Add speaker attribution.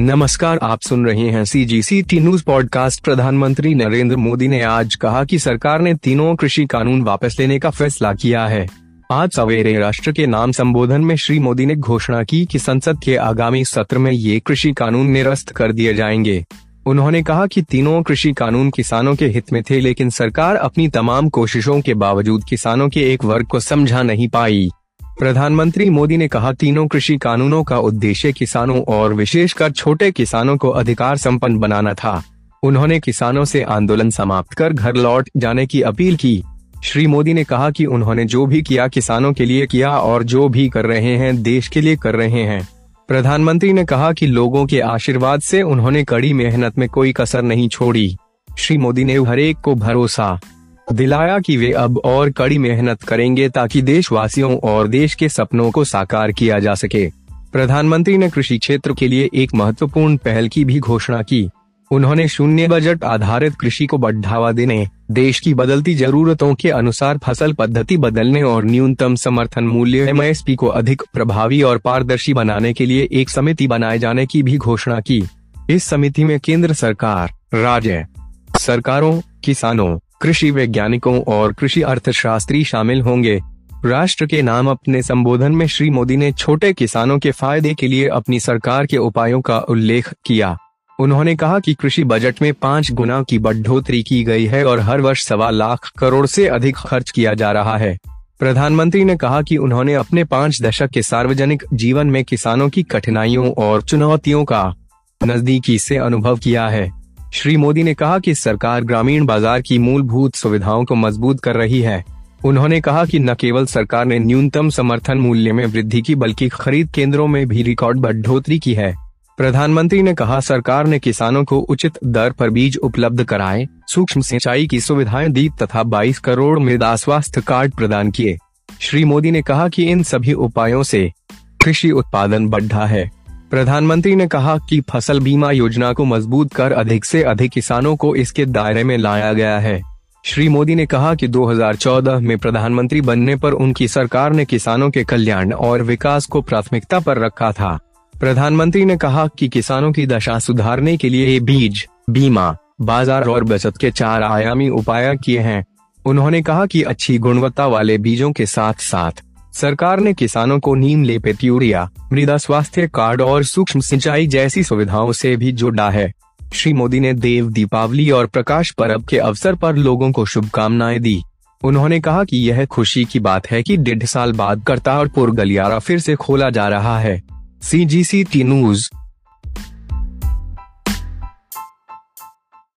Speaker 1: नमस्कार, आप सुन रहे हैं C G C T news podcast प्रधानमंत्री नरेंद्र मोदी ने आज कहा कि सरकार ने तीनों कृषि कानून वापस लेने का फैसला किया है। आज सवेरे राष्ट्र के नाम संबोधन में श्री मोदी ने घोषणा की कि संसद के आगामी सत्र में ये कृषि कानून निरस्त कर दिए जाएँगे। उन्होंने कहा कि तीनों कृषि कानून किसानों के हित में थे, लेकिन सरकार अपनी तमाम कोशिशों के बावजूद किसानों के एक वर्ग को समझा नहीं पाई। प्रधानमंत्री मोदी ने कहा, तीनों कृषि कानूनों का उद्देश्य किसानों और विशेषकर छोटे किसानों को अधिकार संपन्न बनाना था। उन्होंने किसानों से आंदोलन समाप्त कर घर लौट जाने की अपील की। श्री मोदी ने कहा कि उन्होंने जो भी किया, किसानों के लिए किया और जो भी कर रहे हैं, देश के लिए कर रहे हैं। प्रधानमंत्री ने कहा कि लोगों के आशीर्वाद से उन्होंने कड़ी मेहनत में कोई कसर नहीं छोड़ी। श्री मोदी ने हरेक को भरोसा दिलाया कि वे अब और कड़ी मेहनत करेंगे ताकि देशवासियों और देश के सपनों को साकार किया जा सके। प्रधानमंत्री ने कृषि क्षेत्र के लिए एक महत्वपूर्ण पहल की भी घोषणा की। उन्होंने शून्य बजट आधारित कृषि को बढ़ावा देने, देश की बदलती जरूरतों के अनुसार फ़सल पद्धति बदलने और न्यूनतम समर्थन मूल्य एमएसपी को अधिक प्रभावी और पारदर्शी बनाने के लिए एक समिति बनाए जाने की भी घोषणा की। इस समिति में केंद्र सरकार, राज्य, सरकारों, किसानों कृषि वैज्ञानिकों और कृषि अर्थशास्त्री शामिल होंगे। राष्ट्र के नाम अपने संबोधन में श्री मोदी ने छोटे किसानों के फ़ायदे के लिए अपनी सरकार के उपायों का उल्लेख किया। उन्होंने कहा कि कृषि बजट में पाँच गुना की बढ़ोतरी की गई है और हर वर्ष सवा लाख करोड़ से अधिक खर्च किया जा रहा है। प्रधानमंत्री ने कहा कि उन्होंने अपने पाँच दशक के सार्वजनिक जीवन में किसानों की कठिनाइयों और चुनौतियों का नजदीकी से अनुभव किया है। श्री मोदी ने कहा कि सरकार ग्रामीण बाज़ार की मूलभूत सुविधाओं को मज़बूत कर रही है। उन्होंने कहा कि न केवल सरकार ने न्यूनतम समर्थन मूल्य में वृद्धि की, बल्कि खरीद केंद्रों में भी रिकॉर्ड बढ़ोतरी की है। प्रधानमंत्री ने कहा, सरकार ने किसानों को उचित दर पर बीज उपलब्ध कराए, सूक्ष्म सिंचाई की सुविधाएँ दी तथा 22 करोड़ मृदा स्वास्थ्य कार्ड प्रदान किए। श्री मोदी ने कहा कि इन सभी उपायों से कृषि उत्पादन बढ़ा है। प्रधानमंत्री ने कहा कि फ़सल बीमा योजना को मज़बूत कर अधिक से अधिक किसानों को इसके दायरे में लाया गया है। श्री मोदी ने कहा कि 2014 में प्रधानमंत्री बनने पर उनकी सरकार ने किसानों के कल्याण और विकास को प्राथमिकता पर रखा था। प्रधानमंत्री ने कहा कि किसानों की दशा सुधारने के लिए बीज, बीमा, बाज़ार और बचत के चार आयामी उपाय किए हैं। उन्होंने कहा कि अच्छी गुणवत्ता वाले बीजों के साथ साथ सरकार ने किसानों को नीम लेपित यूरिया, मृदा स्वास्थ्य कार्ड और सूक्ष्म सिंचाई जैसी सुविधाओं से भी जोड़ा है। श्री मोदी ने देव दीपावली और प्रकाश पर्व के अवसर पर लोगों को शुभकामनाएँ दी। उन्होंने कहा कि यह खुशी की बात है कि डेढ़ साल बाद करतारपुर गलियारा फिर से खोला जा रहा है। सी जी सी टी न्यूज़